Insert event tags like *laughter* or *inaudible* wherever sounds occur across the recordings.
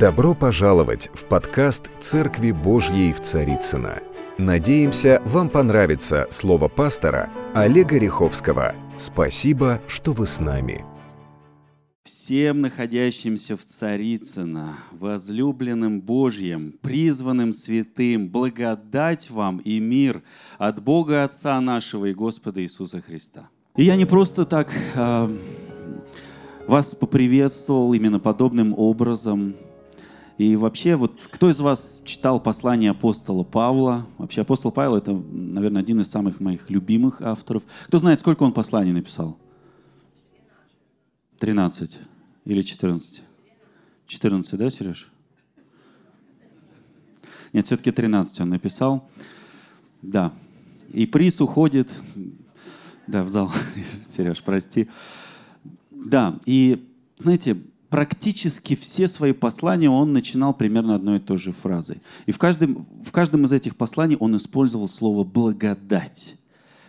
Добро пожаловать в подкаст «Церкви Божьей в Царицыно». Надеемся, вам понравится слово пастора Олега Риховского. Спасибо, что вы с нами. Всем находящимся в Царицыно, возлюбленным Божьим, призванным святым, благодать вам и мир от Бога Отца нашего и Господа Иисуса Христа. И я не просто так э, вас поприветствовал именно подобным образом. И вообще, вот кто из вас читал послание апостола Павла? Вообще, апостол Павел — это, наверное, один из самых моих любимых авторов. Кто знает, сколько он посланий написал? 13 или 14? 14, да, Сереж? Нет, все-таки 13 он написал. Да. И приз уходит... Да, в зал. *laughs* Сереж, прости. Да, и, знаете, практически все свои послания он начинал примерно одной и той же фразой. И в каждом, в каждом из этих посланий он использовал слово «благодать»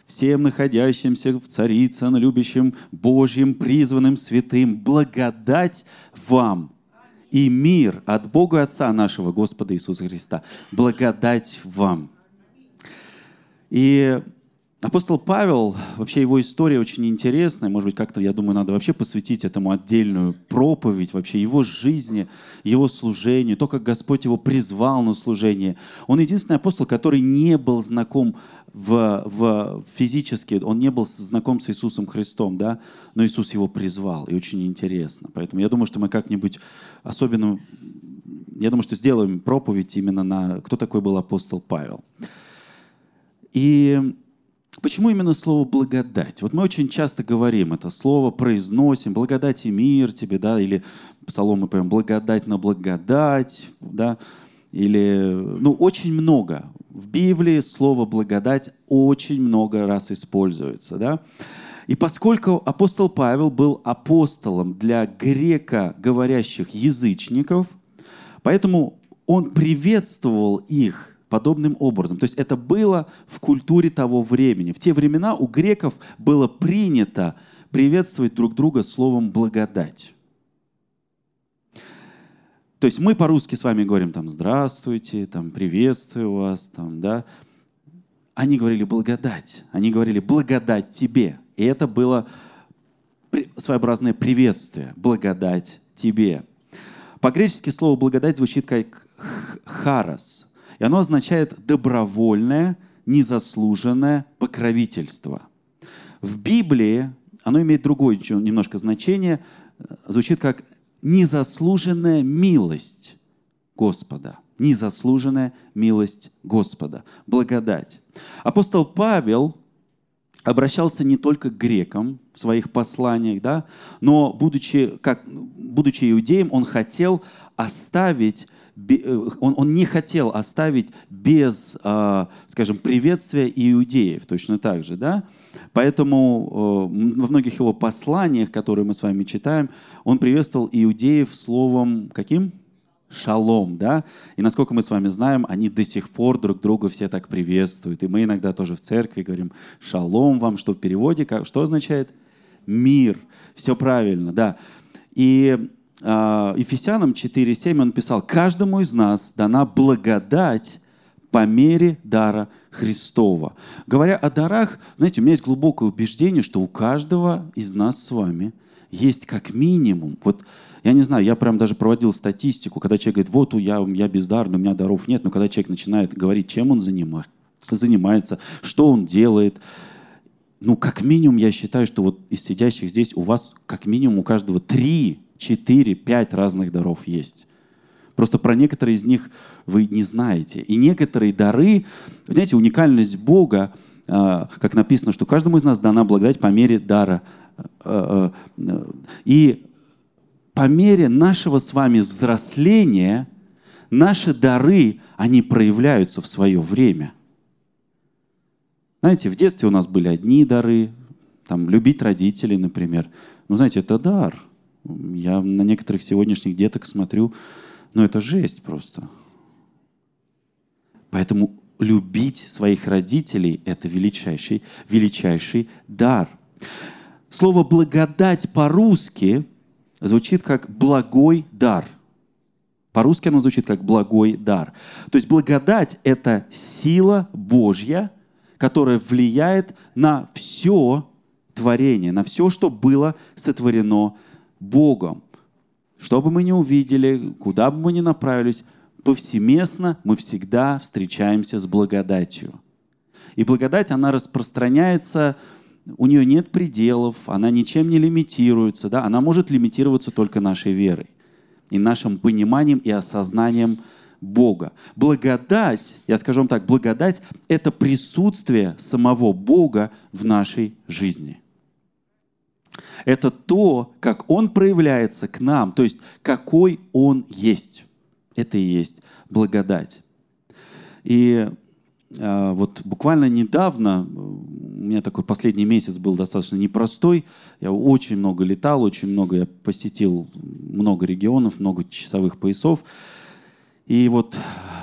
всем находящимся в Царицын, любящим Божьим, призванным святым, благодать вам и мир от Бога Отца нашего Господа Иисуса Христа. Благодать вам. И Апостол Павел, вообще его история очень интересная. Может быть, как-то, я думаю, надо вообще посвятить этому отдельную проповедь, вообще его жизни, его служению, то, как Господь его призвал на служение. Он единственный апостол, который не был знаком в, в физически, он не был знаком с Иисусом Христом, да, но Иисус его призвал, и очень интересно. Поэтому я думаю, что мы как-нибудь особенно, я думаю, что сделаем проповедь именно на, кто такой был апостол Павел. И Почему именно слово «благодать»? Вот мы очень часто говорим это слово, произносим «благодать и мир тебе», да, или псалом мы поем «благодать на благодать», да, или, ну, очень много. В Библии слово «благодать» очень много раз используется, да. И поскольку апостол Павел был апостолом для греко-говорящих язычников, поэтому он приветствовал их подобным образом. То есть это было в культуре того времени. В те времена у греков было принято приветствовать друг друга словом «благодать». То есть мы по-русски с вами говорим там «здравствуйте», там «приветствую вас», там, да. Они говорили «благодать», они говорили «благодать тебе». И это было своеобразное приветствие «благодать тебе». По-гречески слово «благодать» звучит как «харас», и оно означает добровольное, незаслуженное покровительство. В Библии оно имеет другое немножко значение, звучит как незаслуженная милость Господа. Незаслуженная милость Господа. Благодать. Апостол Павел обращался не только к грекам в своих посланиях, да, но будучи, как, будучи иудеем, он хотел оставить Э, он, он не хотел оставить без, а, скажем, приветствия иудеев, точно так же, да? Поэтому э, во многих его посланиях, которые мы с вами читаем, он приветствовал иудеев словом каким? Шалом, да? И насколько мы с вами знаем, они до сих пор друг друга все так приветствуют. И мы иногда тоже в церкви говорим «шалом вам», что в переводе, как, что означает? Мир. Все правильно, да. И Ефесянам 4.7 он писал, «Каждому из нас дана благодать по мере дара Христова». Говоря о дарах, знаете, у меня есть глубокое убеждение, что у каждого из нас с вами есть как минимум, вот я не знаю, я прям даже проводил статистику, когда человек говорит, вот я, я бездарный, у меня даров нет, но когда человек начинает говорить, чем он занимает, занимается, что он делает, ну, как минимум, я считаю, что вот из сидящих здесь у вас как минимум у каждого три 4-5 разных даров есть. Просто про некоторые из них вы не знаете. И некоторые дары, знаете, уникальность Бога, а, как написано, что каждому из нас дана благодать по мере дара. А, а, и по мере нашего с вами взросления наши дары, они проявляются в свое время. Знаете, в детстве у нас были одни дары, там, любить родителей, например. Ну, знаете, это дар – я на некоторых сегодняшних деток смотрю, ну это жесть просто. Поэтому любить своих родителей – это величайший, величайший дар. Слово «благодать» по-русски звучит как «благой дар». По-русски оно звучит как благой дар. То есть благодать — это сила Божья, которая влияет на все творение, на все, что было сотворено Богом. Что бы мы ни увидели, куда бы мы ни направились, повсеместно мы всегда встречаемся с благодатью. И благодать, она распространяется, у нее нет пределов, она ничем не лимитируется, да? она может лимитироваться только нашей верой и нашим пониманием и осознанием Бога. Благодать, я скажу вам так, благодать — это присутствие самого Бога в нашей жизни. Это то, как Он проявляется к нам, то есть какой Он есть. Это и есть благодать. И э, вот буквально недавно, у меня такой последний месяц был достаточно непростой, я очень много летал, очень много, я посетил много регионов, много часовых поясов. И вот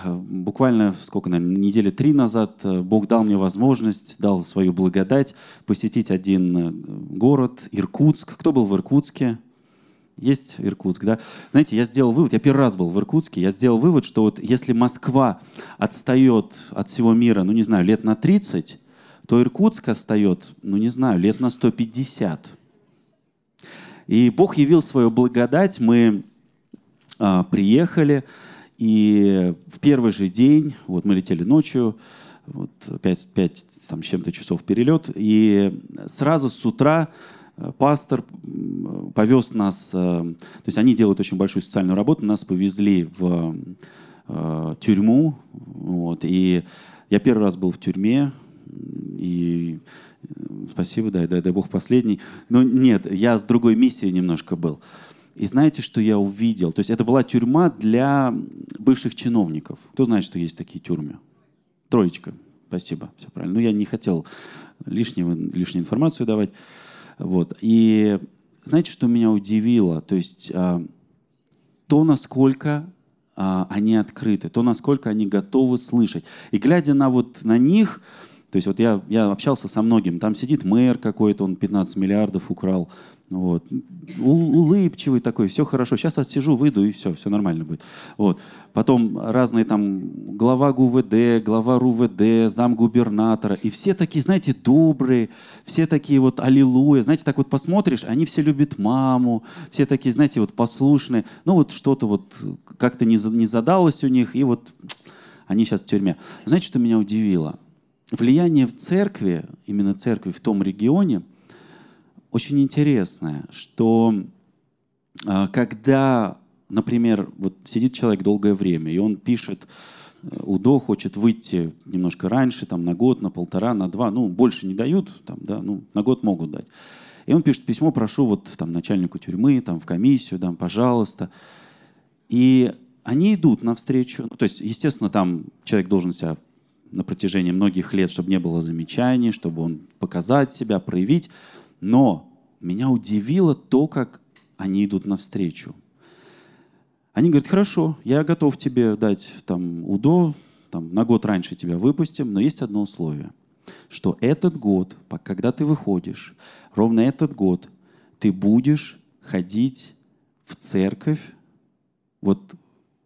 э, буквально, сколько, наверное, недели три назад э, Бог дал мне возможность, дал свою благодать посетить один э, город, Иркутск. Кто был в Иркутске? Есть Иркутск, да? Знаете, я сделал вывод, я первый раз был в Иркутске, я сделал вывод, что вот если Москва отстает от всего мира, ну не знаю, лет на 30, то Иркутск отстает, ну не знаю, лет на 150. И Бог явил свою благодать, мы а, приехали, и в первый же день, вот мы летели ночью, вот 5, 5 там, чем-то часов перелет, и сразу с утра э, пастор повез нас, э, то есть они делают очень большую социальную работу, нас повезли в э, тюрьму, вот, и я первый раз был в тюрьме, и спасибо, дай, дай, дай Бог последний, но нет, я с другой миссией немножко был. И знаете, что я увидел? То есть это была тюрьма для бывших чиновников. Кто знает, что есть такие тюрьмы? Троечка. Спасибо. Все правильно. Ну, я не хотел лишнего, лишнюю информацию давать. Вот. И знаете, что меня удивило? То есть а, то, насколько а, они открыты, то, насколько они готовы слышать. И глядя на вот на них, то есть вот я, я общался со многим, там сидит мэр какой-то, он 15 миллиардов украл, вот. Улыбчивый такой, все хорошо. Сейчас отсижу, выйду, и все, все нормально будет. Вот. Потом разные там глава ГУВД, глава РУВД, замгубернатора. И все такие, знаете, добрые, все такие вот аллилуйя. Знаете, так вот посмотришь, они все любят маму, все такие, знаете, вот послушные. Ну вот что-то вот как-то не, не задалось у них, и вот они сейчас в тюрьме. Знаете, что меня удивило? Влияние в церкви, именно церкви в том регионе – очень интересное, что а, когда, например, вот сидит человек долгое время, и он пишет, э, УДО хочет выйти немножко раньше, там, на год, на полтора, на два, ну, больше не дают, там, да, ну, на год могут дать. И он пишет письмо, прошу вот там начальнику тюрьмы, там, в комиссию, там, пожалуйста. И они идут навстречу. Ну, то есть, естественно, там человек должен себя на протяжении многих лет, чтобы не было замечаний, чтобы он показать себя, проявить. Но меня удивило то, как они идут навстречу. Они говорят, хорошо, я готов тебе дать там УДО, там, на год раньше тебя выпустим, но есть одно условие, что этот год, когда ты выходишь, ровно этот год ты будешь ходить в церковь, вот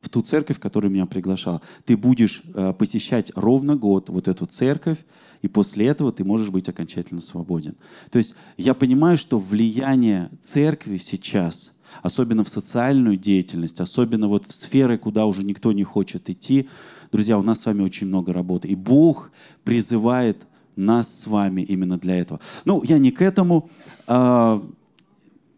в ту церковь, которая меня приглашала. Ты будешь э, посещать ровно год вот эту церковь, и после этого ты можешь быть окончательно свободен. То есть я понимаю, что влияние церкви сейчас, особенно в социальную деятельность, особенно вот в сферы, куда уже никто не хочет идти, друзья, у нас с вами очень много работы. И Бог призывает нас с вами именно для этого. Ну, я не к этому. А,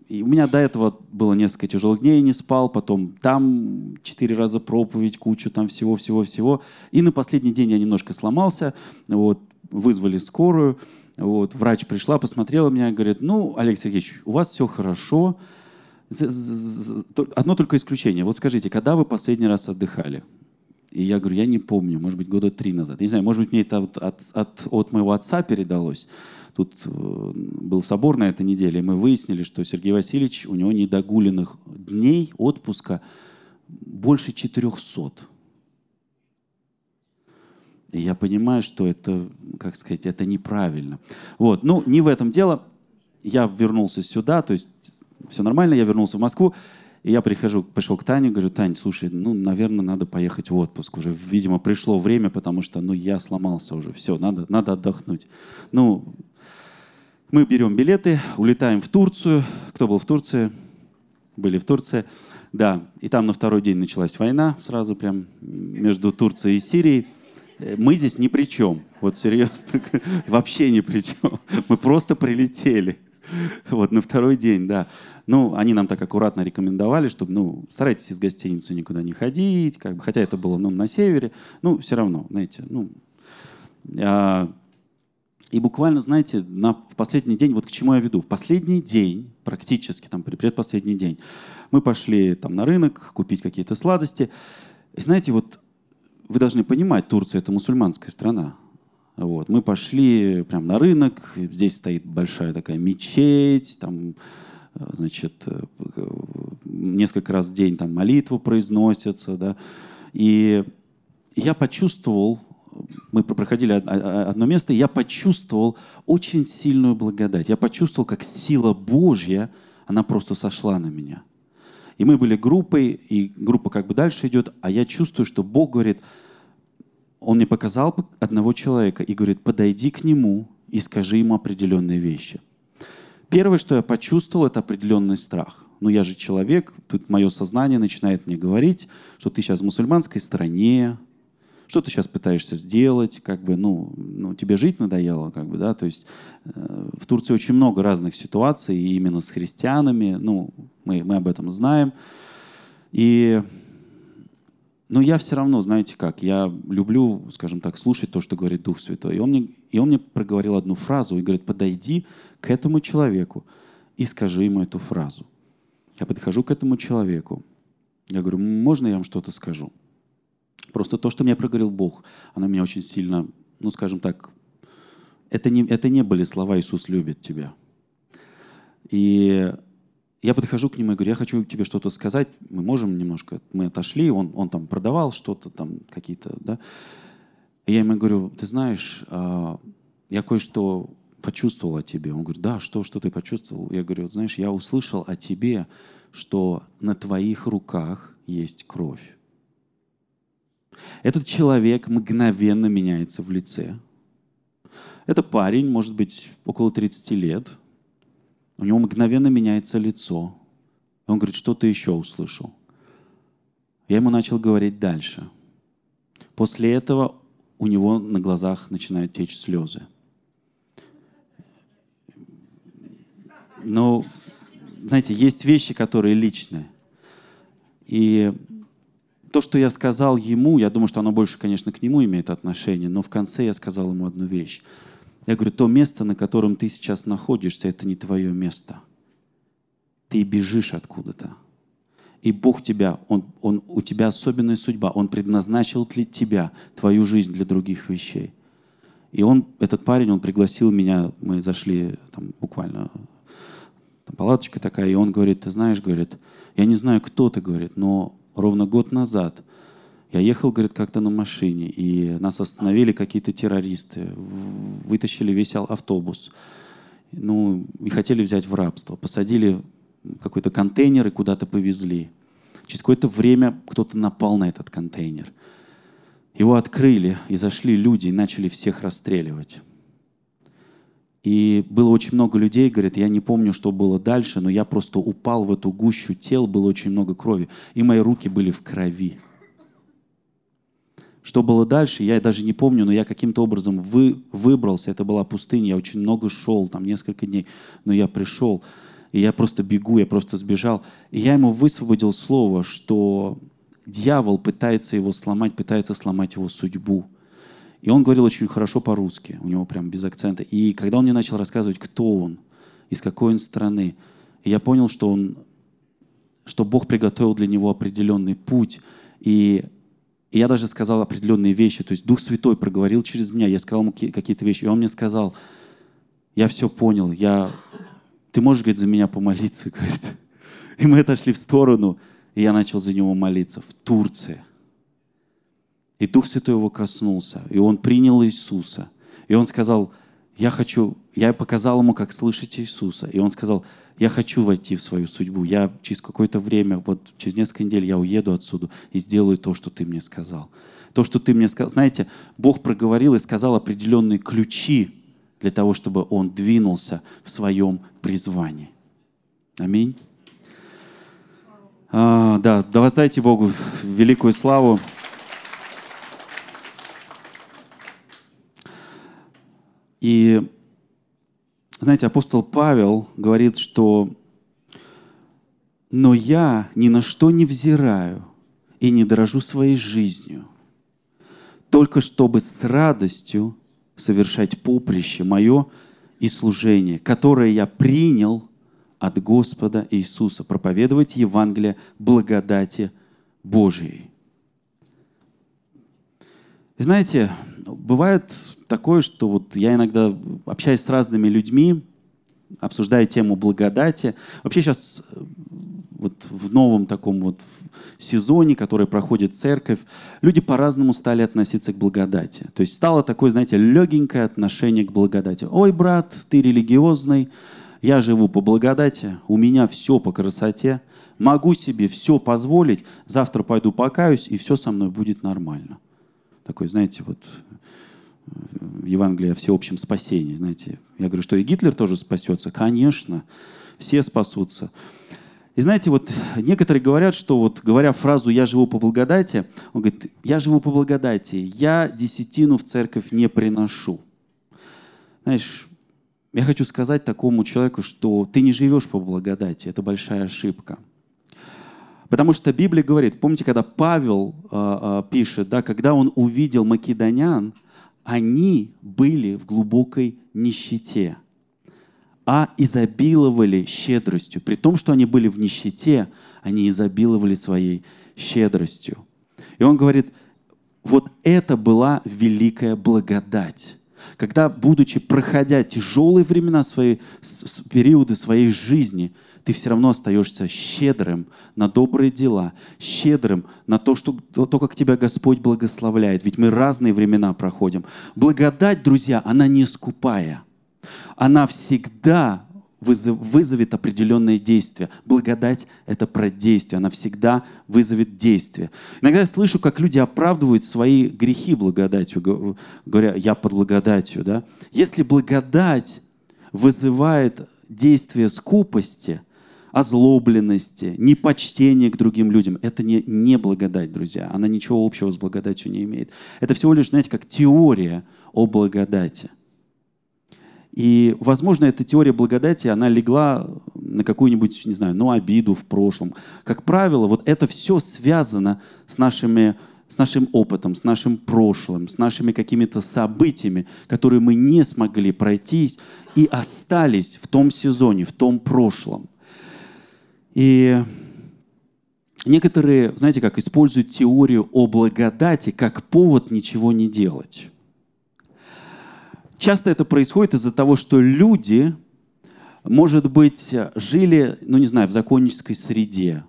и у меня до этого было несколько тяжелых дней, не спал, потом там четыре раза проповедь, кучу там всего-всего-всего. И на последний день я немножко сломался, вот, вызвали скорую, вот, врач пришла, посмотрела меня и говорит, ну, Олег Сергеевич, у вас все хорошо, одно только исключение. Вот скажите, когда вы последний раз отдыхали? И я говорю, я не помню, может быть, года три назад. Я не знаю, может быть, мне это от, от, от, моего отца передалось. Тут э, был собор на этой неделе, и мы выяснили, что Сергей Васильевич, у него недогуленных дней отпуска больше 400. Я понимаю, что это, как сказать, это неправильно. Вот. Ну, не в этом дело. Я вернулся сюда, то есть все нормально, я вернулся в Москву. И я прихожу, пришел к Тане, говорю, Тань, слушай, ну, наверное, надо поехать в отпуск. Уже, видимо, пришло время, потому что, ну, я сломался уже. Все, надо, надо отдохнуть. Ну, мы берем билеты, улетаем в Турцию. Кто был в Турции? Были в Турции. Да, и там на второй день началась война сразу прям между Турцией и Сирией. Мы здесь ни при чем. Вот серьезно, *laughs* вообще ни при чем. Мы просто прилетели. Вот на второй день, да. Ну, они нам так аккуратно рекомендовали, чтобы, ну, старайтесь из гостиницы никуда не ходить, как бы, хотя это было, ну, на севере, ну, все равно, знаете, ну, а, и буквально, знаете, на, в последний день, вот к чему я веду, в последний день, практически, там, предпоследний день, мы пошли там на рынок купить какие-то сладости, и знаете, вот вы должны понимать, Турция — это мусульманская страна, вот. Мы пошли прямо на рынок, здесь стоит большая такая мечеть, там значит, э, несколько раз в день там молитву произносятся, да, и я почувствовал, мы проходили одно место, и я почувствовал очень сильную благодать. Я почувствовал, как сила Божья, она просто сошла на меня. И мы были группой, и группа как бы дальше идет, а я чувствую, что Бог говорит, Он мне показал одного человека и говорит, подойди к нему и скажи ему определенные вещи – Первое, что я почувствовал, это определенный страх. Ну, я же человек, тут мое сознание начинает мне говорить, что ты сейчас в мусульманской стране, что ты сейчас пытаешься сделать, как бы, ну, ну тебе жить надоело, как бы, да, то есть э, в Турции очень много разных ситуаций, именно с христианами, ну, мы, мы об этом знаем, и, но я все равно, знаете как, я люблю, скажем так, слушать то, что говорит Дух Святой, и он мне, и он мне проговорил одну фразу, и говорит, подойди к этому человеку и скажи ему эту фразу. Я подхожу к этому человеку. Я говорю, можно я вам что-то скажу? Просто то, что мне проговорил Бог, оно меня очень сильно, ну, скажем так, это не, это не были слова «Иисус любит тебя». И я подхожу к нему и говорю, я хочу тебе что-то сказать, мы можем немножко, мы отошли, он, он там продавал что-то там, какие-то, да. И я ему говорю, ты знаешь, а, я кое-что почувствовал о тебе. Он говорит, да, что, что ты почувствовал? Я говорю, знаешь, я услышал о тебе, что на твоих руках есть кровь. Этот человек мгновенно меняется в лице. Это парень, может быть, около 30 лет. У него мгновенно меняется лицо. Он говорит, что ты еще услышал? Я ему начал говорить дальше. После этого у него на глазах начинают течь слезы. Но, знаете, есть вещи, которые личные. И то, что я сказал ему, я думаю, что оно больше, конечно, к нему имеет отношение, но в конце я сказал ему одну вещь. Я говорю, то место, на котором ты сейчас находишься, это не твое место. Ты бежишь откуда-то. И Бог тебя, он, он, у тебя особенная судьба. Он предназначил для тебя, твою жизнь для других вещей. И он, этот парень, он пригласил меня, мы зашли там буквально там палаточка такая, и он говорит, ты знаешь, говорит, я не знаю, кто ты, говорит, но ровно год назад я ехал, говорит, как-то на машине, и нас остановили какие-то террористы, вытащили весь автобус, ну, и хотели взять в рабство. Посадили какой-то контейнер и куда-то повезли. Через какое-то время кто-то напал на этот контейнер. Его открыли, и зашли люди, и начали всех расстреливать. И было очень много людей, говорят, я не помню, что было дальше, но я просто упал в эту гущу тел, было очень много крови, и мои руки были в крови. Что было дальше, я даже не помню, но я каким-то образом вы, выбрался, это была пустыня, я очень много шел, там несколько дней, но я пришел, и я просто бегу, я просто сбежал. И я ему высвободил слово, что дьявол пытается его сломать, пытается сломать его судьбу. И он говорил очень хорошо по-русски, у него прям без акцента. И когда он мне начал рассказывать, кто он, из какой он страны, я понял, что он, что Бог приготовил для него определенный путь. И, и я даже сказал определенные вещи. То есть Дух Святой проговорил через меня. Я сказал ему какие-то вещи. И он мне сказал, я все понял, я... ты можешь, говорит, за меня помолиться, *laughs* говорит. И мы отошли в сторону, и я начал за него молиться в Турции – и Дух Святой его коснулся, и он принял Иисуса. И он сказал, я хочу, я показал ему, как слышать Иисуса. И он сказал, я хочу войти в свою судьбу. Я через какое-то время, вот через несколько недель я уеду отсюда и сделаю то, что ты мне сказал. То, что ты мне сказал. Знаете, Бог проговорил и сказал определенные ключи для того, чтобы он двинулся в своем призвании. Аминь. А, да, да воздайте Богу великую славу. И, знаете, апостол Павел говорит, что «но я ни на что не взираю и не дорожу своей жизнью, только чтобы с радостью совершать поприще мое и служение, которое я принял от Господа Иисуса, проповедовать Евангелие благодати Божией». Знаете, бывает такое, что вот я иногда общаюсь с разными людьми, обсуждаю тему благодати. Вообще сейчас э, вот в новом таком вот сезоне, который проходит церковь, люди по-разному стали относиться к благодати. То есть стало такое, знаете, легенькое отношение к благодати. Ой, брат, ты религиозный, я живу по благодати, у меня все по красоте, могу себе все позволить, завтра пойду покаюсь, и все со мной будет нормально. Такой, знаете, вот Евангелие о всеобщем спасении, знаете. Я говорю, что и Гитлер тоже спасется. Конечно, все спасутся. И знаете, вот некоторые говорят, что вот говоря фразу «я живу по благодати», он говорит, «я живу по благодати, я десятину в церковь не приношу». Знаешь, я хочу сказать такому человеку, что ты не живешь по благодати, это большая ошибка. Потому что Библия говорит, помните, когда Павел э, э, пишет, да, когда он увидел македонян, они были в глубокой нищете, а изобиловали щедростью. При том, что они были в нищете, они изобиловали своей щедростью. И он говорит, вот это была великая благодать. Когда, будучи проходя тяжелые времена, свои, периоды своей жизни, ты все равно остаешься щедрым на добрые дела, щедрым на то, что, то, как тебя Господь благословляет. Ведь мы разные времена проходим. Благодать, друзья, она не скупая. Она всегда вызовет определенное действие. Благодать — это про действие. Она всегда вызовет действие. Иногда я слышу, как люди оправдывают свои грехи благодатью, говоря, я под благодатью. Да? Если благодать вызывает действие скупости — озлобленности, непочтения к другим людям. Это не, не благодать, друзья. Она ничего общего с благодатью не имеет. Это всего лишь, знаете, как теория о благодати. И, возможно, эта теория благодати, она легла на какую-нибудь, не знаю, ну, обиду в прошлом. Как правило, вот это все связано с нашими с нашим опытом, с нашим прошлым, с нашими какими-то событиями, которые мы не смогли пройтись и остались в том сезоне, в том прошлом. И некоторые, знаете, как используют теорию о благодати как повод ничего не делать. Часто это происходит из-за того, что люди, может быть, жили, ну не знаю, в законнической среде.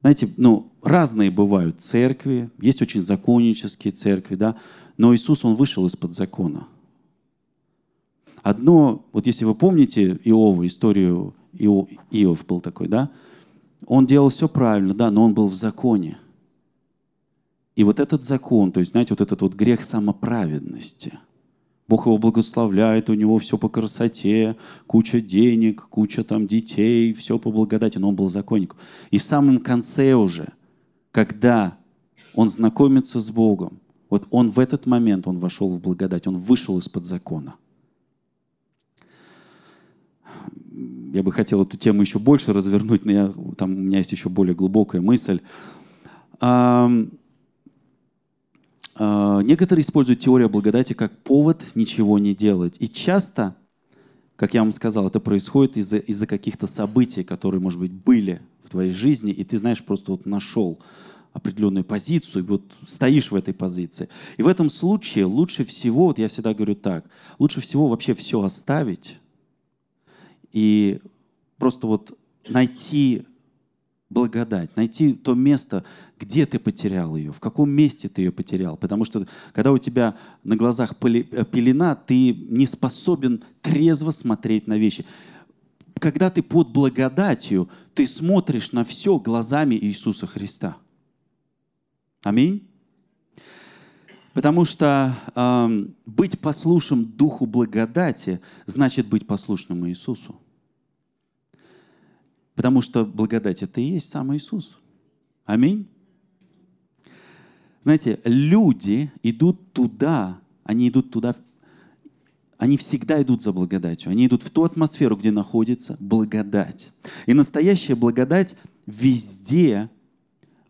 Знаете, ну, разные бывают церкви, есть очень законнические церкви, да, но Иисус, Он вышел из-под закона. Одно, вот если вы помните Иова, историю Иов, был такой, да? Он делал все правильно, да, но он был в законе. И вот этот закон, то есть, знаете, вот этот вот грех самоправедности, Бог его благословляет, у него все по красоте, куча денег, куча там детей, все по благодати, но он был законником. И в самом конце уже, когда он знакомится с Богом, вот он в этот момент, он вошел в благодать, он вышел из-под закона – я бы хотел эту тему еще больше развернуть, но я, там у меня есть еще более глубокая мысль. А, а, некоторые используют теорию благодати как повод ничего не делать. И часто, как я вам сказал, это происходит из-за из каких-то событий, которые, может быть, были в твоей жизни, и ты, знаешь, просто вот нашел определенную позицию, и вот стоишь в этой позиции. И в этом случае лучше всего, вот я всегда говорю так, лучше всего вообще все оставить, и просто вот найти благодать, найти то место, где ты потерял ее, в каком месте ты ее потерял. Потому что когда у тебя на глазах э, пелена, ты не способен трезво смотреть на вещи. Когда ты под благодатью, ты смотришь на все глазами Иисуса Христа. Аминь. Потому что э, быть послушным Духу благодати значит быть послушным Иисусу. Потому что благодать это и есть сам Иисус. Аминь. Знаете, люди идут туда, они идут туда, они всегда идут за благодатью. Они идут в ту атмосферу, где находится благодать. И настоящая благодать везде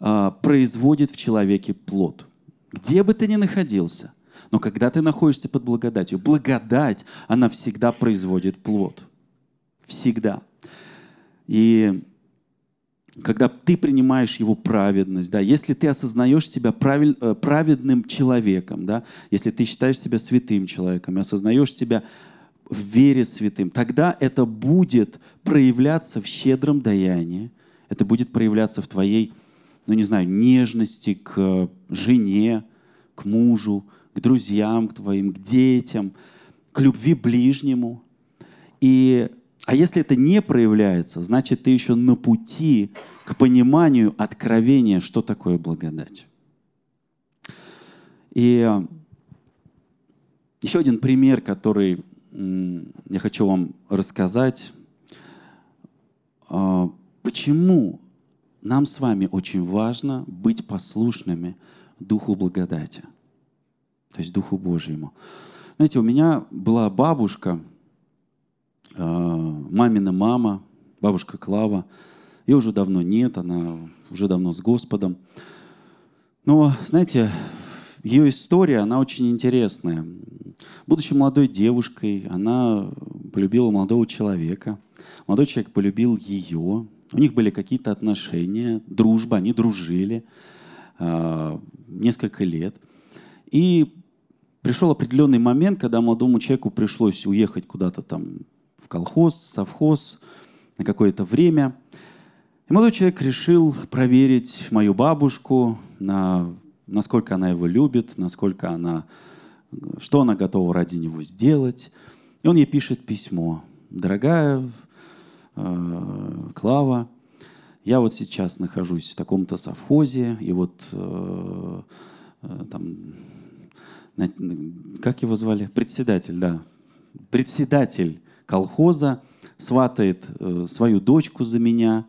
э, производит в человеке плод. Где бы ты ни находился, но когда ты находишься под благодатью, благодать, она всегда производит плод. Всегда. И когда ты принимаешь его праведность, да, если ты осознаешь себя правиль, э, праведным человеком, да, если ты считаешь себя святым человеком, осознаешь себя в вере святым, тогда это будет проявляться в щедром даянии, это будет проявляться в твоей, ну не знаю, нежности к жене, к мужу, к друзьям к твоим, к детям, к любви ближнему. И а если это не проявляется, значит, ты еще на пути к пониманию откровения, что такое благодать. И э, еще один пример, который я хочу вам рассказать. А, почему нам с вами очень важно быть послушными Духу благодати, то есть Духу Божьему. Знаете, у меня была бабушка, а, мамина мама, бабушка Клава. Ее уже давно нет, она уже давно с Господом. Но, знаете, ее история, она очень интересная. Будучи молодой девушкой, она полюбила молодого человека. Молодой человек полюбил ее. У них были какие-то отношения, дружба, они дружили э, несколько лет. И пришел определенный момент, когда молодому человеку пришлось уехать куда-то там колхоз, совхоз на какое-то время. И молодой человек решил проверить мою бабушку, на, насколько она его любит, насколько она, что она готова ради него сделать. И он ей пишет письмо. «Дорогая Клава, я вот сейчас нахожусь в таком-то совхозе, и вот э, э, там, как его звали? Председатель, да. Председатель колхоза, сватает э, свою дочку за меня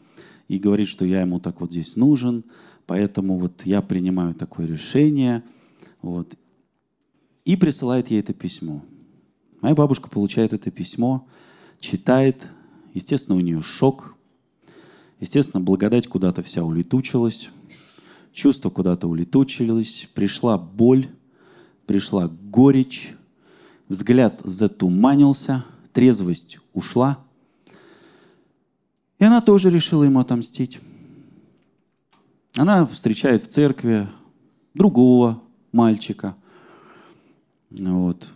и говорит, что я ему так вот здесь нужен, поэтому вот я принимаю такое решение. Вот. И присылает ей это письмо. Моя бабушка получает это письмо, читает, естественно, у нее шок, естественно, благодать куда-то вся улетучилась, чувства куда-то улетучились, пришла боль, пришла горечь, взгляд затуманился – трезвость ушла. И она тоже решила ему отомстить. Она встречает в церкви другого мальчика. Вот.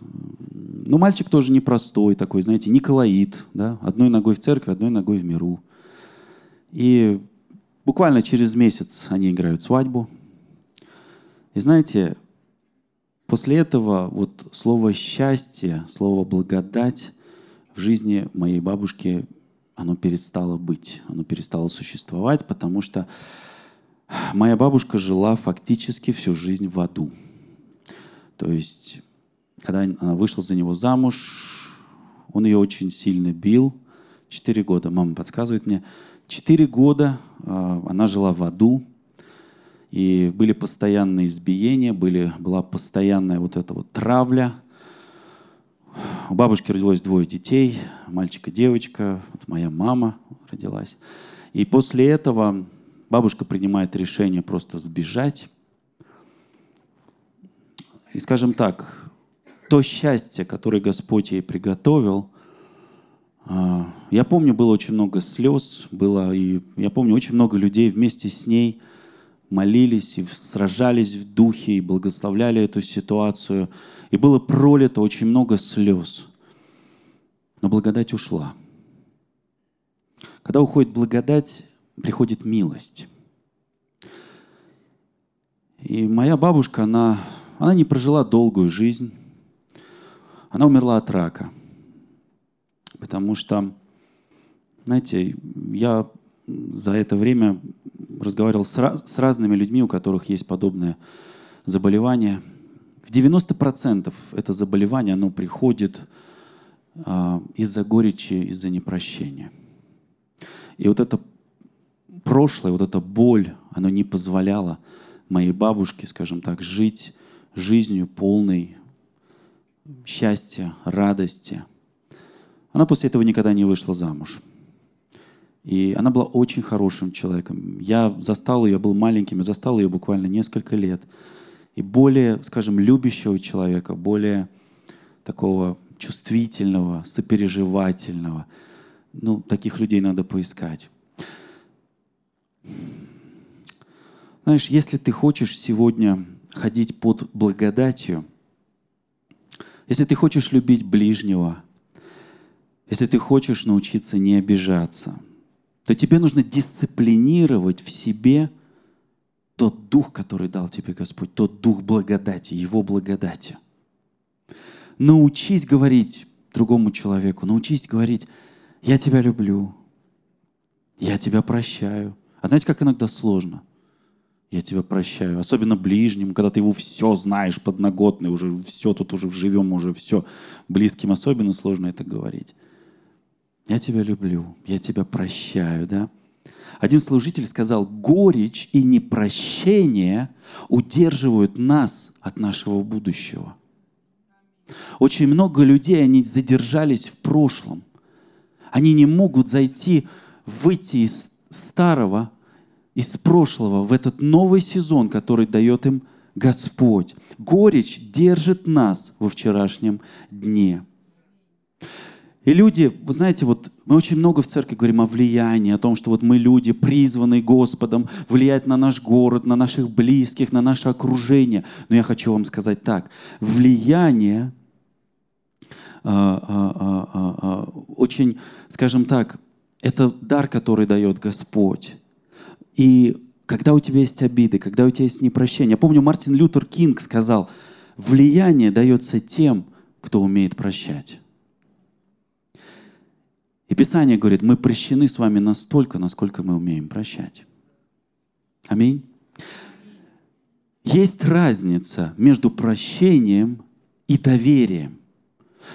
Но мальчик тоже непростой такой, знаете, Николаид, да? одной ногой в церкви, одной ногой в миру. И буквально через месяц они играют свадьбу. И знаете, после этого вот слово «счастье», слово «благодать» в жизни моей бабушки оно перестало быть, оно перестало существовать, потому что моя бабушка жила фактически всю жизнь в аду. То есть, когда она вышла за него замуж, он ее очень сильно бил. Четыре года, мама подсказывает мне, четыре года э, она жила в аду, и были постоянные избиения, были, была постоянная вот эта вот травля, у бабушки родилось двое детей, мальчик и девочка, вот моя мама родилась. И после этого бабушка принимает решение просто сбежать. И скажем так, то счастье, которое Господь ей приготовил, а, я помню, было очень много слез, было, и я помню, очень много людей вместе с ней молились и сражались в духе и благословляли эту ситуацию – и было пролито очень много слез. Но благодать ушла. Когда уходит благодать, приходит милость. И моя бабушка, она, она не прожила долгую жизнь. Она умерла от рака. Потому что, знаете, я за это время разговаривал с, раз, с разными людьми, у которых есть подобное заболевание. В 90% это заболевание, оно приходит а, из-за горечи, из-за непрощения. И вот это прошлое, вот эта боль, оно не позволяло моей бабушке, скажем так, жить жизнью полной счастья, радости. Она после этого никогда не вышла замуж. И она была очень хорошим человеком. Я застал ее, был маленьким, я застал ее буквально несколько лет. И более, скажем, любящего человека, более такого чувствительного, сопереживательного. Ну, таких людей надо поискать. Знаешь, если ты хочешь сегодня ходить под благодатью, если ты хочешь любить ближнего, если ты хочешь научиться не обижаться, то тебе нужно дисциплинировать в себе тот дух, который дал тебе Господь, тот дух благодати, Его благодати. Научись говорить другому человеку, научись говорить, я тебя люблю, я тебя прощаю. А знаете, как иногда сложно – я тебя прощаю. Особенно ближним, когда ты его все знаешь, подноготный, уже все тут уже живем, уже все. Близким особенно сложно это говорить. Я тебя люблю, я тебя прощаю, да? Один служитель сказал, горечь и непрощение удерживают нас от нашего будущего. Очень много людей, они задержались в прошлом. Они не могут зайти, выйти из старого из прошлого в этот новый сезон, который дает им Господь. Горечь держит нас во вчерашнем дне. И люди, вы знаете, вот мы очень много в церкви говорим о влиянии, о том, что вот мы люди, призванные Господом, влиять на наш город, на наших близких, на наше окружение. Но я хочу вам сказать так, влияние а, а, а, очень, скажем так, это дар, который дает Господь. И когда у тебя есть обиды, когда у тебя есть непрощение. Я помню, Мартин Лютер Кинг сказал, влияние дается тем, кто умеет прощать. И Писание говорит, мы прощены с вами настолько, насколько мы умеем прощать. Аминь. Есть разница между прощением и доверием.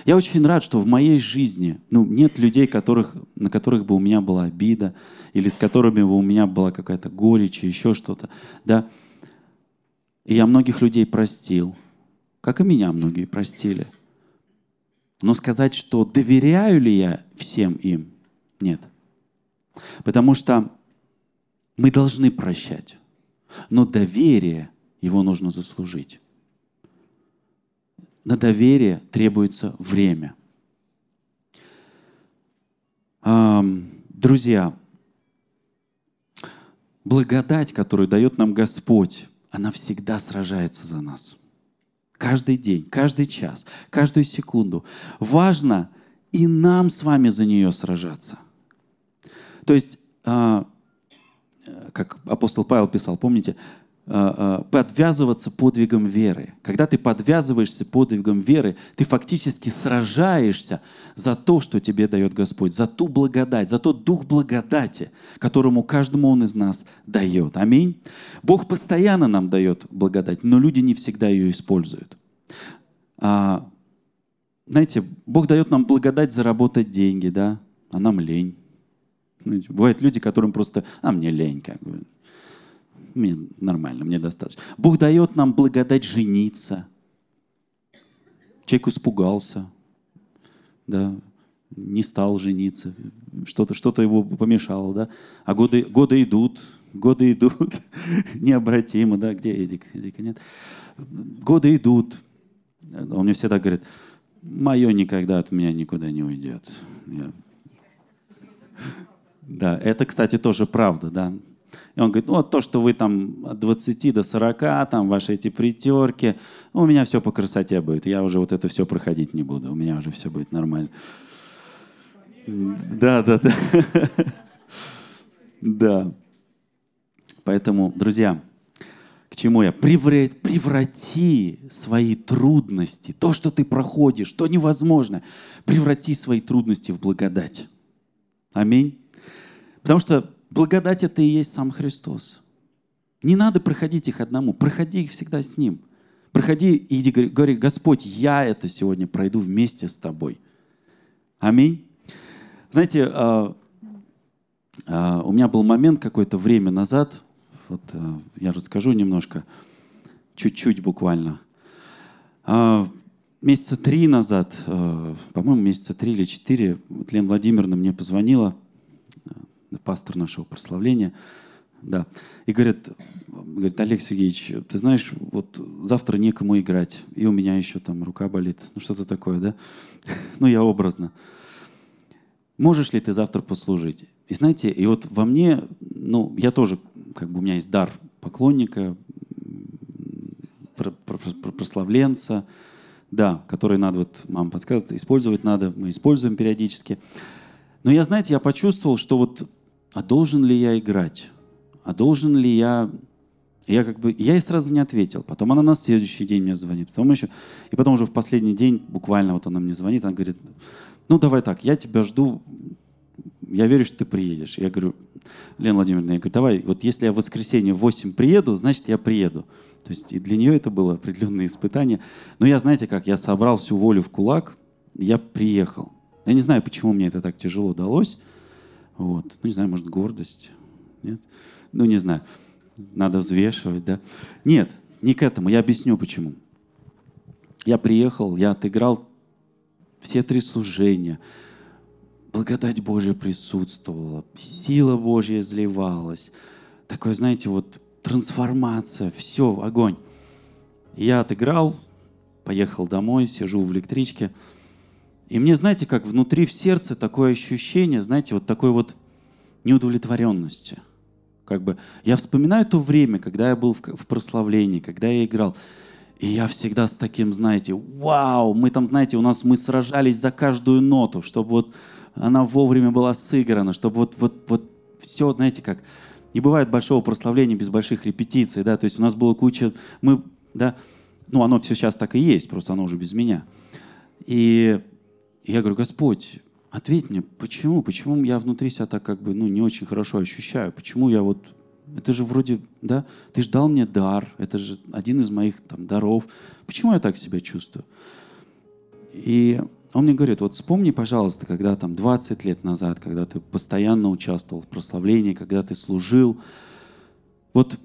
Я очень рад, что в моей жизни ну, нет людей, которых, на которых бы у меня была обида, или с которыми у меня была какая-то горечь, еще что-то. Да? И я многих людей простил, как и меня многие простили. Но сказать, что доверяю ли я всем им, нет. Потому что мы должны прощать. Но доверие, его нужно заслужить на доверие требуется время. Друзья, благодать, которую дает нам Господь, она всегда сражается за нас. Каждый день, каждый час, каждую секунду. Важно и нам с вами за нее сражаться. То есть, а, как апостол Павел писал, помните, Э, э, подвязываться подвигом веры. Когда ты подвязываешься подвигом веры, ты фактически сражаешься за то, что тебе дает Господь, за ту благодать, за тот дух благодати, которому каждому Он из нас дает. Аминь. Бог постоянно нам дает благодать, но люди не всегда ее используют. А, знаете, Бог дает нам благодать заработать деньги, да, а нам лень. Бывают люди, которым просто, а мне лень, как бы мне нормально, мне достаточно. Бог дает нам благодать жениться. Человек испугался, да, не стал жениться, что-то что его помешало, да. А годы, годы идут, годы идут, *laughs* необратимо, да, где Эдик? Эдика нет. Годы идут. Он мне всегда говорит, мое никогда от меня никуда не уйдет. Я... *laughs* Да, это, кстати, тоже правда, да. И он говорит, ну вот то, что вы там от 20 до 40, там ваши эти притерки, ну, у меня все по красоте будет. Я уже вот это все проходить не буду. У меня уже все будет нормально. Да, да, да. *laughs* Да. Поэтому, друзья, к чему я? Преврати свои трудности, то, что ты проходишь, то невозможно, преврати свои трудности в благодать. Аминь. Потому что благодать это и есть сам Христос. Не надо проходить их одному, проходи их всегда с Ним. Проходи и иди, говори, Господь, я это сегодня пройду вместе с Тобой. Аминь. Знаете, а, а, у меня был момент какое-то время назад, вот а, я расскажу немножко, чуть-чуть буквально. Месяца три назад, по-моему, месяца три или четыре, вот Лена Владимировна мне позвонила, пастор нашего прославления, да, и говорит, говорит, Олег Сергеевич, ты знаешь, вот завтра некому играть, и у меня еще там рука болит, ну что-то такое, да? *laughs* Ну я образно можешь ли ты завтра послужить? И знаете, и вот во мне, ну, я тоже, как бы у меня есть дар поклонника, прославленца, да, который надо, вот мама подсказывает, использовать надо, мы используем периодически. Но я, знаете, я почувствовал, что вот, а должен ли я играть? А должен ли я... Я как бы, я ей сразу не ответил. Потом она на следующий день мне звонит. Потом еще, и потом уже в последний день, буквально вот она мне звонит, она говорит, ну давай так, я тебя жду, я верю, что ты приедешь. Я говорю, Лена Владимировна, я говорю, давай, вот если я в воскресенье в 8 приеду, значит, я приеду. То есть и для нее это было определенное испытание. Но я, знаете как, я собрал всю волю в кулак, я приехал. Я не знаю, почему мне это так тяжело далось. Вот. Ну, не знаю, может, гордость. Нет? Ну, не знаю. Надо взвешивать, да? Нет, не к этому. Я объясню, почему. Я приехал, я отыграл все три служения. Благодать Божья присутствовала, сила Божья изливалась. Такое, знаете, вот трансформация, все, огонь. Я отыграл, поехал домой, сижу в электричке. И мне, знаете, как внутри в сердце такое ощущение, знаете, вот такой вот неудовлетворенности. Как бы я вспоминаю то время, когда я был в, прославлении, когда я играл. И я всегда с таким, знаете, вау, мы там, знаете, у нас мы сражались за каждую ноту, чтобы вот она вовремя была сыграна, чтобы вот, вот, вот все, знаете, как, не бывает большого прославления без больших репетиций, да, то есть у нас было куча, мы, да, ну, оно все сейчас так и есть, просто оно уже без меня. И я говорю, Господь, ответь мне, почему, почему я внутри себя так как бы, ну, не очень хорошо ощущаю, почему я вот это же вроде, да, ты же дал мне дар, это же один из моих там даров. Почему я так себя чувствую? И он мне говорит, вот вспомни, пожалуйста, когда там 20 лет назад, когда ты постоянно участвовал в прославлении, когда ты служил, вот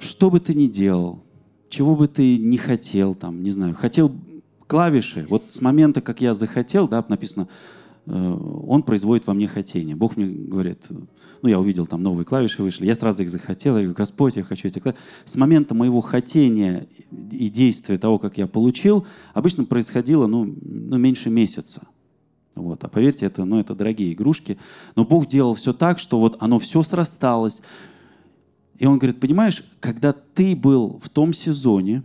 что бы ты ни делал, чего бы ты не хотел, там, не знаю, хотел клавиши, вот с момента, как я захотел, да, написано, Э, он производит во мне хотение. Бог мне говорит, ну, я увидел, там новые клавиши вышли, я сразу их захотел, я говорю, Господь, я хочу эти клавиши. С момента моего хотения и действия того, как я получил, обычно происходило, ну, ну меньше месяца. Вот. А поверьте, это, ну, это дорогие игрушки. Но Бог делал все так, что вот оно все срасталось. И он говорит, понимаешь, когда ты был в том сезоне,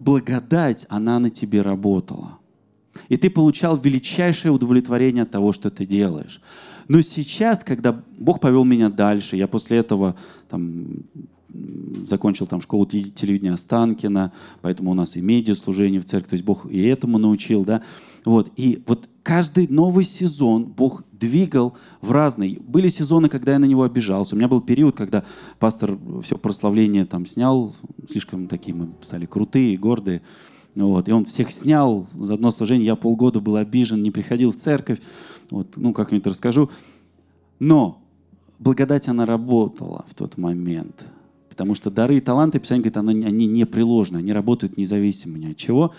благодать, она на тебе работала. И ты получал величайшее удовлетворение от того, что ты делаешь. Но сейчас, когда Бог повел меня дальше, я после этого там, закончил там школу телевидения Останкина, поэтому у нас и медиаслужение в церкви, то есть Бог и этому научил, да. Вот. И вот каждый новый сезон Бог двигал в разный. Были сезоны, когда я на него обижался. У меня был период, когда пастор все прославление там снял, слишком такие мы стали крутые, гордые. Вот. И он всех снял за одно служение. Я полгода был обижен, не приходил в церковь. Вот. Ну, как-нибудь расскажу. Но благодать, она работала в тот момент. Потому что дары и таланты, Писание говорит, они, они непреложны, они работают независимо ни от чего.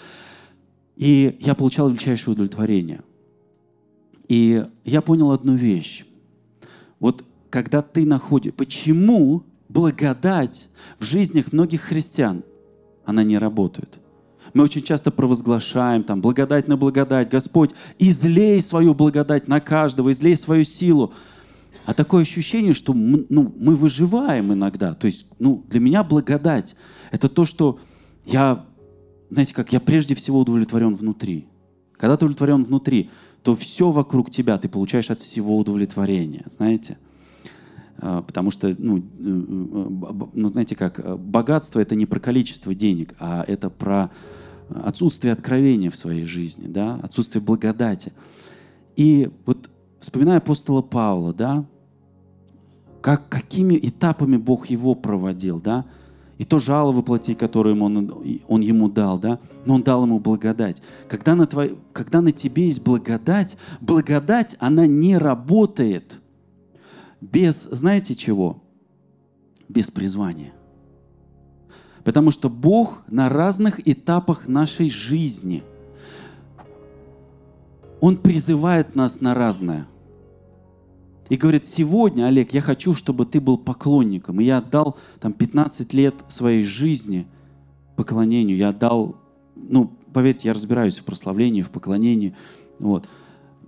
И я получал величайшее удовлетворение. И я понял одну вещь. Вот когда ты находишь... Почему благодать в жизнях многих христиан, она не работает? Мы очень часто провозглашаем там благодать на благодать. Господь, излей свою благодать на каждого, излей свою силу. А такое ощущение, что мы, ну, мы выживаем иногда. То есть ну, для меня благодать — это то, что я, знаете, как я прежде всего удовлетворен внутри. Когда ты удовлетворен внутри, то все вокруг тебя ты получаешь от всего удовлетворения, знаете. А, потому что, ну, э, э, ну, знаете как, богатство — это не про количество денег, а это про отсутствие откровения в своей жизни, да, отсутствие благодати. И вот вспоминая апостола Павла, да, как, какими этапами Бог его проводил, да, и то жало воплоти, которое он, он ему дал, да, но он дал ему благодать. Когда на, твой, когда на тебе есть благодать, благодать, она не работает без, знаете чего? Без призвания. Потому что Бог на разных этапах нашей жизни, Он призывает нас на разное. И говорит, сегодня, Олег, я хочу, чтобы ты был поклонником. И я отдал там 15 лет своей жизни поклонению. Я отдал, ну, поверьте, я разбираюсь в прославлении, в поклонении. Вот.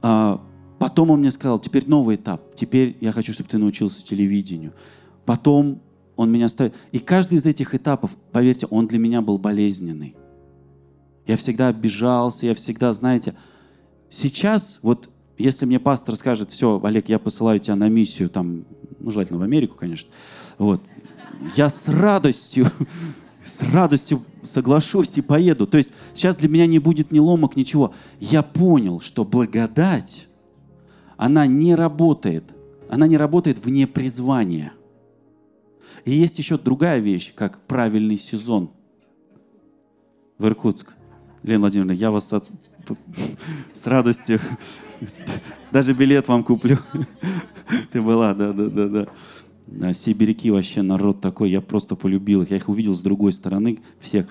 А потом он мне сказал, теперь новый этап. Теперь я хочу, чтобы ты научился телевидению. Потом он меня ставит. И каждый из этих этапов, поверьте, он для меня был болезненный. Я всегда обижался, я всегда, знаете, сейчас вот если мне пастор скажет, все, Олег, я посылаю тебя на миссию, там, ну, желательно в Америку, конечно, вот, я с радостью, с радостью соглашусь и поеду. То есть сейчас для меня не будет ни ломок, ничего. Я понял, что благодать, она не работает. Она не работает вне призвания – и есть еще другая вещь, как правильный сезон. В Иркутск. Лена Владимировна, я вас от... *laughs* с радостью даже билет вам куплю. Ты была, да, да, да, да. Да, сибиряки вообще народ такой, я просто полюбил их. Я их увидел с другой стороны всех.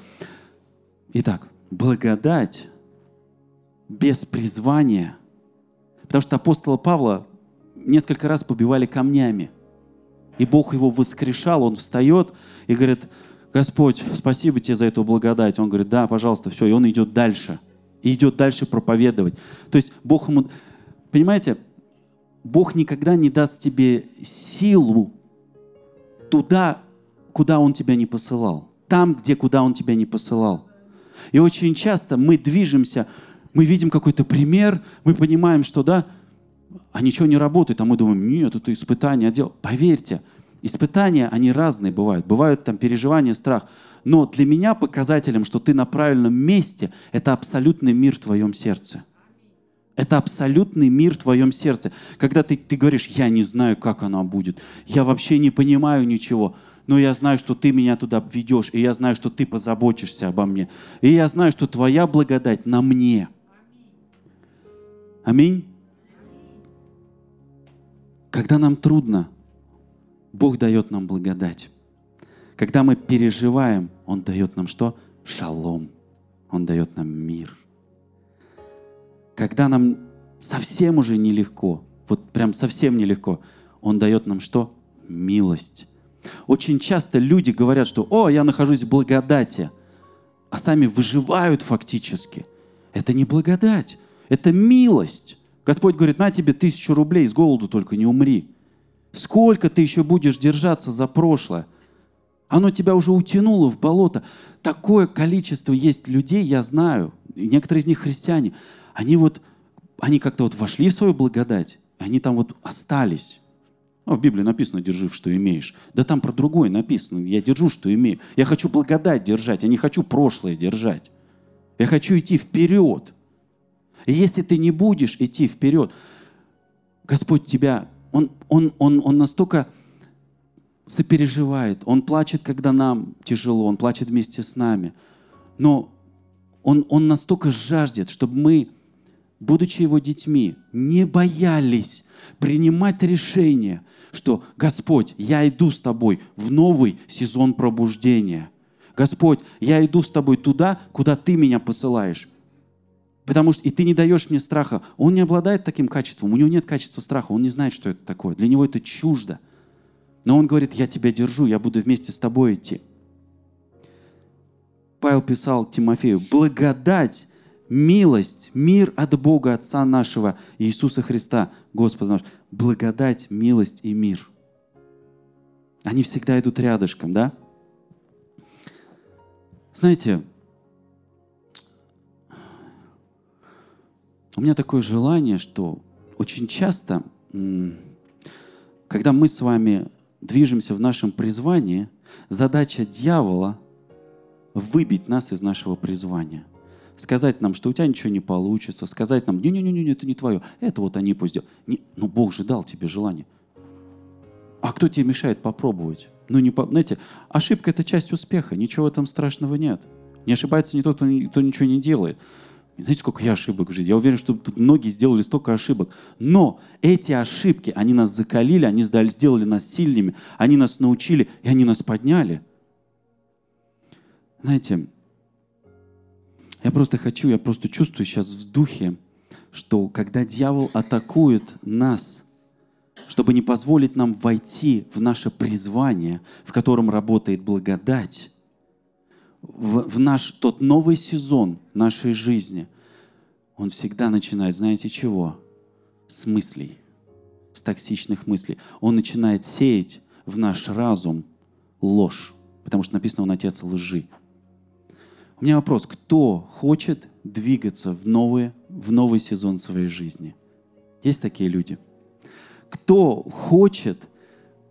Итак, благодать без призвания. Потому что апостола Павла несколько раз побивали камнями – и Бог его воскрешал, он встает и говорит, Господь, спасибо тебе за эту благодать. Он говорит, да, пожалуйста, все. И он идет дальше. И идет дальше проповедовать. То есть Бог ему... Понимаете, Бог никогда не даст тебе силу туда, куда Он тебя не посылал. Там, где, куда Он тебя не посылал. И очень часто мы движемся, мы видим какой-то пример, мы понимаем, что да, а ничего не работает, а мы думаем, нет, это испытание отдел. Поверьте, испытания, они разные бывают. Бывают там переживания, страх. Но для меня показателем, что ты на правильном месте, это абсолютный мир в твоем сердце. Это абсолютный мир в твоем сердце. Когда ты, ты говоришь, я не знаю, как оно будет, я вообще не понимаю ничего, но я знаю, что ты меня туда ведешь, и я знаю, что ты позаботишься обо мне, и я знаю, что твоя благодать на мне. Аминь. Когда нам трудно, Бог дает нам благодать. Когда мы переживаем, Он дает нам что? Шалом. Он дает нам мир. Когда нам совсем уже нелегко, вот прям совсем нелегко, Он дает нам что? Милость. Очень часто люди говорят, что «О, я нахожусь в благодати», а сами выживают фактически. Это не благодать, это милость. Господь говорит, на тебе тысячу рублей, с голоду только не умри. Сколько ты еще будешь держаться за прошлое? Оно тебя уже утянуло в болото. Такое количество есть людей, я знаю, некоторые из них христиане, они вот, они как-то вот вошли в свою благодать, они там вот остались. Ну, в Библии написано «держи, что имеешь». Да там про другое написано «я держу, что имею». Я хочу благодать держать, я не хочу прошлое держать. Я хочу идти вперед. И если ты не будешь идти вперед, Господь тебя, Он, он, он, он настолько сопереживает, Он плачет, когда нам тяжело, Он плачет вместе с нами. Но Он, он настолько жаждет, чтобы мы, будучи Его детьми, не боялись принимать решение, что «Господь, я иду с Тобой в новый сезон пробуждения». Господь, я иду с Тобой туда, куда Ты меня посылаешь. Потому что и ты не даешь мне страха. Он не обладает таким качеством. У него нет качества страха. Он не знает, что это такое. Для него это чуждо. Но он говорит, я тебя держу, я буду вместе с тобой идти. Павел писал Тимофею, благодать, милость, мир от Бога Отца нашего, Иисуса Христа, Господа нашего. Благодать, милость и мир. Они всегда идут рядышком, да? Знаете, У меня такое желание, что очень часто, когда мы с вами движемся в нашем призвании, задача дьявола — выбить нас из нашего призвания. Сказать нам, что у тебя ничего не получится, сказать нам, не-не-не, это не твое, это вот они пусть делают. Не, ну, Бог же дал тебе желание. А кто тебе мешает попробовать? Ну, не, знаете, ошибка — это часть успеха, ничего в этом страшного нет. Не ошибается не тот, кто, кто ничего не делает. Знаете, сколько я ошибок в жизни? Я уверен, что тут многие сделали столько ошибок. Но эти ошибки, они нас закалили, они сделали нас сильными, они нас научили, и они нас подняли. Знаете, я просто хочу, я просто чувствую сейчас в духе, что когда дьявол атакует нас, чтобы не позволить нам войти в наше призвание, в котором работает благодать, в, в наш тот новый сезон нашей жизни, он всегда начинает, знаете чего? С мыслей, с токсичных мыслей. Он начинает сеять в наш разум ложь, потому что написано, он отец лжи. У меня вопрос, кто хочет двигаться в, новый в новый сезон своей жизни? Есть такие люди? Кто хочет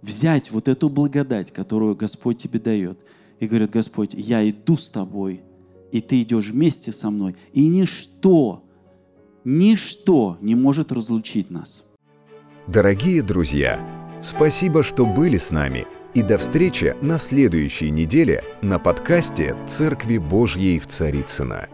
взять вот эту благодать, которую Господь тебе дает, и говорит, Господь, я иду с тобой, и ты идешь вместе со мной, и ничто, ничто не может разлучить нас. Дорогие друзья, спасибо, что были с нами, и до встречи на следующей неделе на подкасте «Церкви Божьей в Царицына.